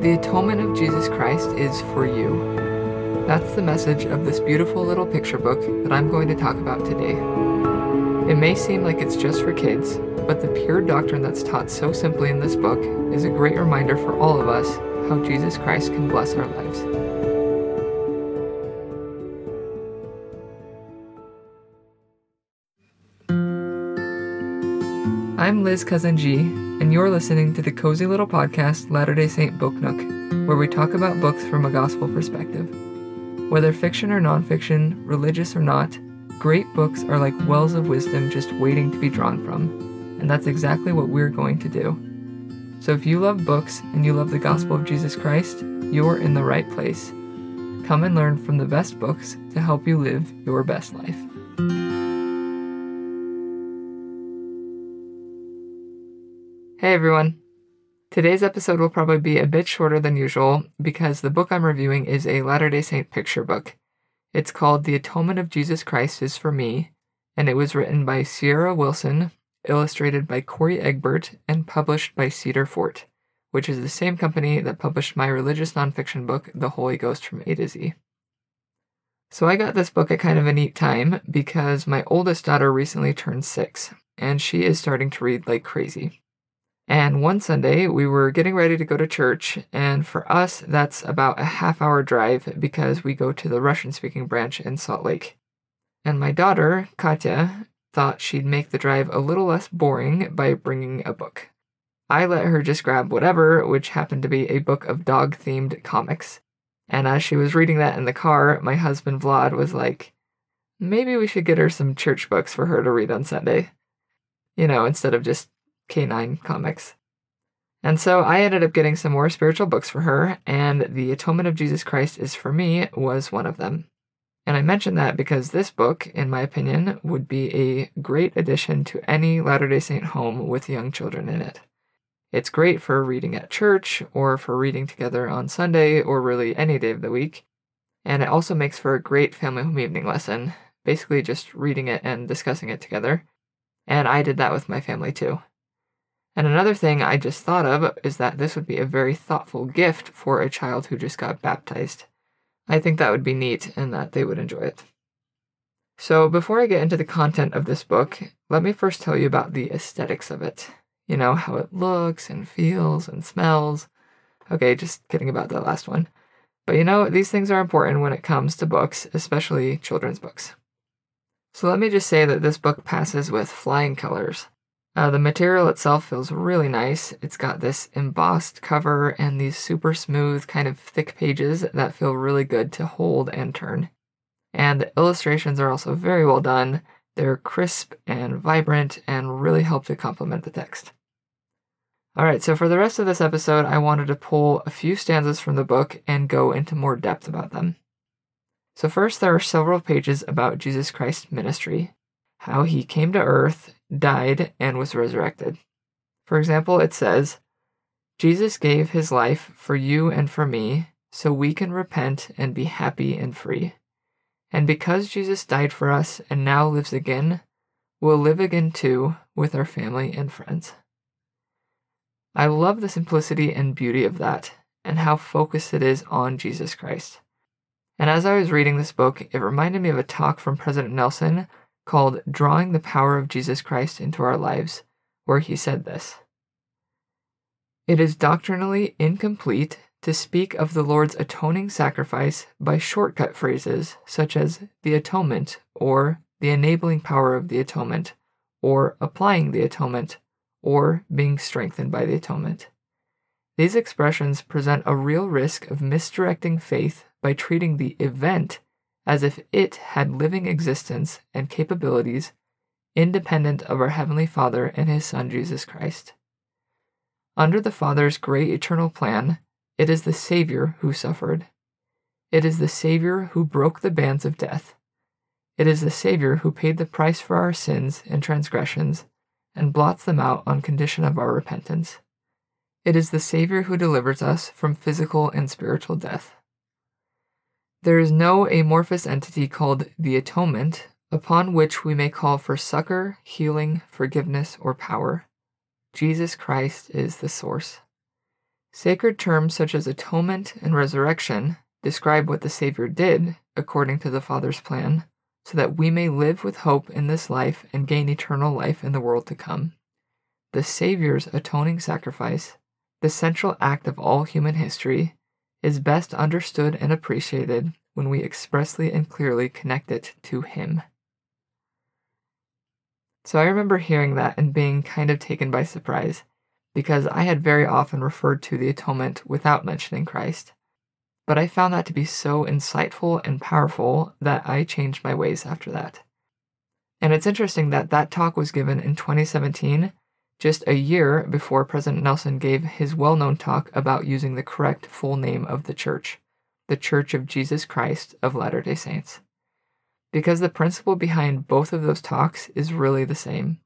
The atonement of Jesus Christ is for you. That's the message of this beautiful little picture book that I'm going to talk about today. It may seem like it's just for kids, but the pure doctrine that's taught so simply in this book is a great reminder for all of us how Jesus Christ can bless our lives. I'm Liz Kazandzhy, and you're listening to the cozy little podcast Latter day Saint Book Nook, where we talk about books from a gospel perspective. Whether fiction or nonfiction, religious or not, great books are like wells of wisdom just waiting to be drawn from, and that's exactly what we're going to do. So if you love books and you love the gospel of Jesus Christ, you're in the right place. Come and learn from the best books to help you live your best life. Hey everyone. Today's episode will probably be a bit shorter than usual because the book I'm reviewing is a Latter day Saint picture book. It's called The Atonement of Jesus Christ is for Me, and it was written by Sierra Wilson, illustrated by Corey Egbert, and published by Cedar Fort, which is the same company that published my religious nonfiction book, The Holy Ghost from A to Z. So I got this book at kind of a neat time because my oldest daughter recently turned six, and she is starting to read like crazy. And one Sunday, we were getting ready to go to church, and for us, that's about a half hour drive because we go to the Russian speaking branch in Salt Lake. And my daughter, Katya, thought she'd make the drive a little less boring by bringing a book. I let her just grab whatever, which happened to be a book of dog themed comics. And as she was reading that in the car, my husband Vlad was like, maybe we should get her some church books for her to read on Sunday. You know, instead of just K9 comics. And so I ended up getting some more spiritual books for her, and The Atonement of Jesus Christ is for Me was one of them. And I mention that because this book, in my opinion, would be a great addition to any Latter day Saint home with young children in it. It's great for reading at church, or for reading together on Sunday, or really any day of the week. And it also makes for a great family home evening lesson, basically just reading it and discussing it together. And I did that with my family too. And another thing I just thought of is that this would be a very thoughtful gift for a child who just got baptized. I think that would be neat and that they would enjoy it. So, before I get into the content of this book, let me first tell you about the aesthetics of it. You know, how it looks and feels and smells. Okay, just kidding about that last one. But you know, these things are important when it comes to books, especially children's books. So, let me just say that this book passes with flying colors. Uh, the material itself feels really nice. It's got this embossed cover and these super smooth, kind of thick pages that feel really good to hold and turn. And the illustrations are also very well done. They're crisp and vibrant and really help to complement the text. Alright, so for the rest of this episode, I wanted to pull a few stanzas from the book and go into more depth about them. So, first, there are several pages about Jesus Christ's ministry, how he came to earth died, and was resurrected. For example, it says, Jesus gave his life for you and for me, so we can repent and be happy and free. And because Jesus died for us and now lives again, we'll live again too with our family and friends. I love the simplicity and beauty of that, and how focused it is on Jesus Christ. And as I was reading this book, it reminded me of a talk from President Nelson called Drawing the Power of Jesus Christ into Our Lives, where he said this It is doctrinally incomplete to speak of the Lord's atoning sacrifice by shortcut phrases such as the atonement, or the enabling power of the atonement, or applying the atonement, or being strengthened by the atonement. These expressions present a real risk of misdirecting faith by treating the event as if it had living existence and capabilities independent of our Heavenly Father and His Son Jesus Christ. Under the Father's great eternal plan, it is the Savior who suffered. It is the Savior who broke the bands of death. It is the Savior who paid the price for our sins and transgressions and blots them out on condition of our repentance. It is the Savior who delivers us from physical and spiritual death. There is no amorphous entity called the atonement upon which we may call for succor, healing, forgiveness, or power. Jesus Christ is the source. Sacred terms such as atonement and resurrection describe what the Savior did according to the Father's plan, so that we may live with hope in this life and gain eternal life in the world to come. The Savior's atoning sacrifice, the central act of all human history, is best understood and appreciated when we expressly and clearly connect it to Him. So I remember hearing that and being kind of taken by surprise, because I had very often referred to the atonement without mentioning Christ. But I found that to be so insightful and powerful that I changed my ways after that. And it's interesting that that talk was given in 2017, just a year before President Nelson gave his well known talk about using the correct full name of the church, the Church of Jesus Christ of Latter day Saints because the principle behind both of those talks is really the same.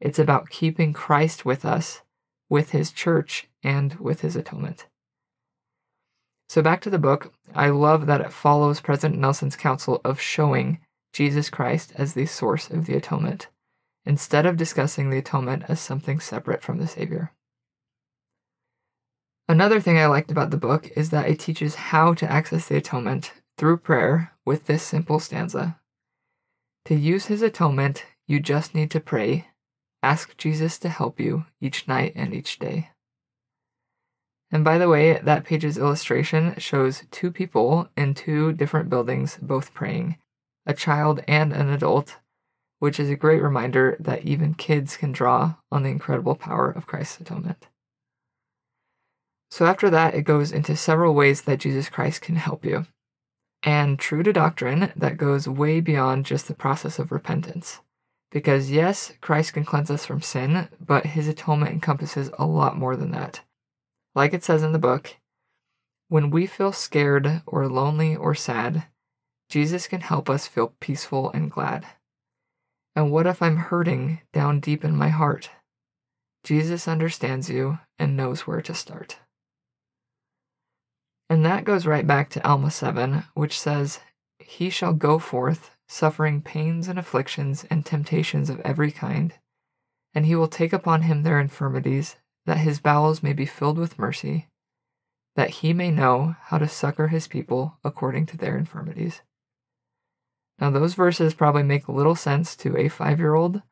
It's about keeping Christ with us, with his church, and with his atonement. So, back to the book, I love that it follows President Nelson's counsel of showing Jesus Christ as the source of the atonement, instead of discussing the atonement as something separate from the Savior. Another thing I liked about the book is that it teaches how to access the atonement through prayer with this simple stanza To use his atonement, you just need to pray. Ask Jesus to help you each night and each day. And by the way, that page's illustration shows two people in two different buildings both praying, a child and an adult, which is a great reminder that even kids can draw on the incredible power of Christ's atonement. So after that, it goes into several ways that Jesus Christ can help you and true to doctrine that goes way beyond just the process of repentance. Because yes, Christ can cleanse us from sin, but his atonement encompasses a lot more than that. Like it says in the book, when we feel scared or lonely or sad, Jesus can help us feel peaceful and glad. And what if I'm hurting down deep in my heart? Jesus understands you and knows where to start. And that goes right back to Alma 7, which says, He shall go forth, suffering pains and afflictions and temptations of every kind, and he will take upon him their infirmities, that his bowels may be filled with mercy, that he may know how to succor his people according to their infirmities. Now, those verses probably make little sense to a five year old,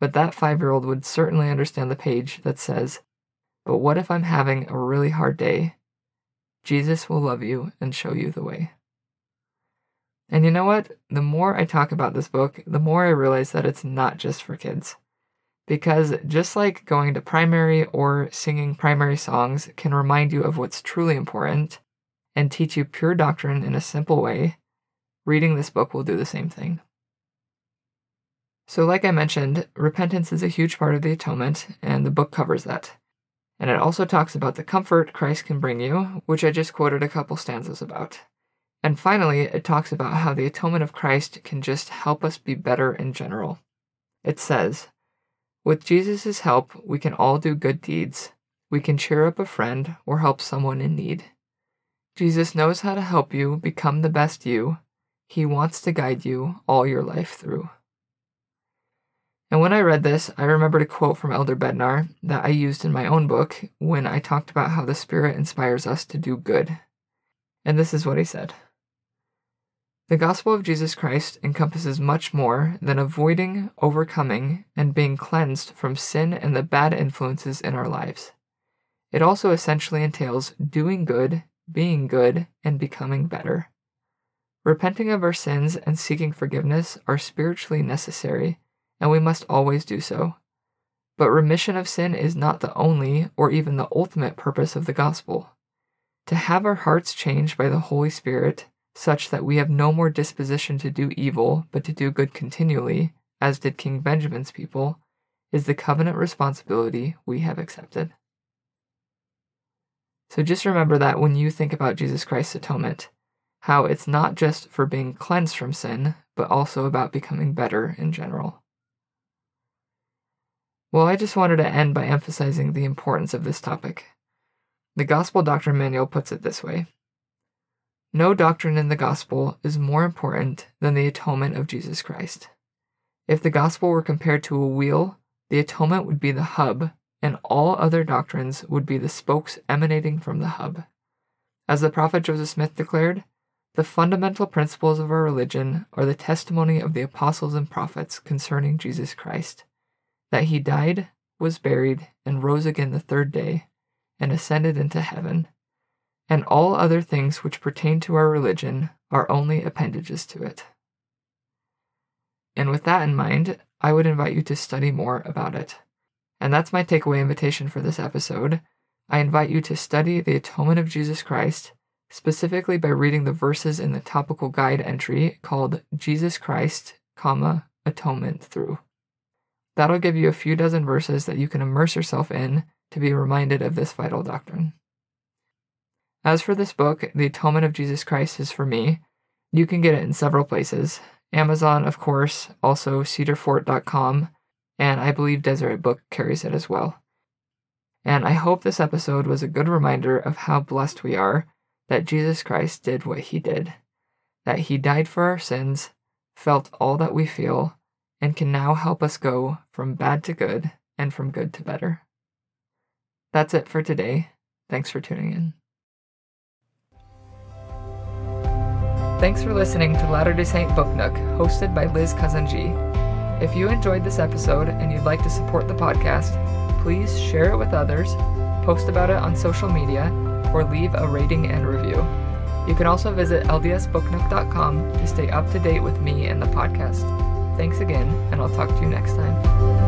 but that five year old would certainly understand the page that says, But what if I'm having a really hard day Jesus will love you and show you the way. And you know what? The more I talk about this book, the more I realize that it's not just for kids. Because just like going to primary or singing primary songs can remind you of what's truly important and teach you pure doctrine in a simple way, reading this book will do the same thing. So, like I mentioned, repentance is a huge part of the atonement, and the book covers that. And it also talks about the comfort Christ can bring you, which I just quoted a couple stanzas about. And finally, it talks about how the atonement of Christ can just help us be better in general. It says, With Jesus' help, we can all do good deeds. We can cheer up a friend or help someone in need. Jesus knows how to help you become the best you. He wants to guide you all your life through. And when I read this, I remembered a quote from Elder Bednar that I used in my own book when I talked about how the Spirit inspires us to do good. And this is what he said The gospel of Jesus Christ encompasses much more than avoiding, overcoming, and being cleansed from sin and the bad influences in our lives. It also essentially entails doing good, being good, and becoming better. Repenting of our sins and seeking forgiveness are spiritually necessary and we must always do so. But remission of sin is not the only or even the ultimate purpose of the gospel. To have our hearts changed by the Holy Spirit, such that we have no more disposition to do evil, but to do good continually, as did King Benjamin's people, is the covenant responsibility we have accepted. So just remember that when you think about Jesus Christ's atonement, how it's not just for being cleansed from sin, but also about becoming better in general. Well, I just wanted to end by emphasizing the importance of this topic. The Gospel Doctrine Manual puts it this way No doctrine in the Gospel is more important than the atonement of Jesus Christ. If the Gospel were compared to a wheel, the atonement would be the hub, and all other doctrines would be the spokes emanating from the hub. As the prophet Joseph Smith declared, the fundamental principles of our religion are the testimony of the apostles and prophets concerning Jesus Christ that he died, was buried, and rose again the third day, and ascended into heaven. And all other things which pertain to our religion are only appendages to it. And with that in mind, I would invite you to study more about it. And that's my takeaway invitation for this episode. I invite you to study the atonement of Jesus Christ specifically by reading the verses in the topical guide entry called Jesus Christ, comma, atonement through. That'll give you a few dozen verses that you can immerse yourself in to be reminded of this vital doctrine. As for this book, The Atonement of Jesus Christ is for me. You can get it in several places. Amazon, of course, also cedarfort.com, and I believe Deseret Book carries it as well. And I hope this episode was a good reminder of how blessed we are that Jesus Christ did what he did, that he died for our sins, felt all that we feel, and can now help us go from bad to good and from good to better. That's it for today. Thanks for tuning in. Thanks for listening to Latter day Saint Book Nook, hosted by Liz Kazandzhy. If you enjoyed this episode and you'd like to support the podcast, please share it with others, post about it on social media, or leave a rating and review. You can also visit ldsbooknook.com to stay up to date with me and the podcast. Thanks again, and I'll talk to you next time.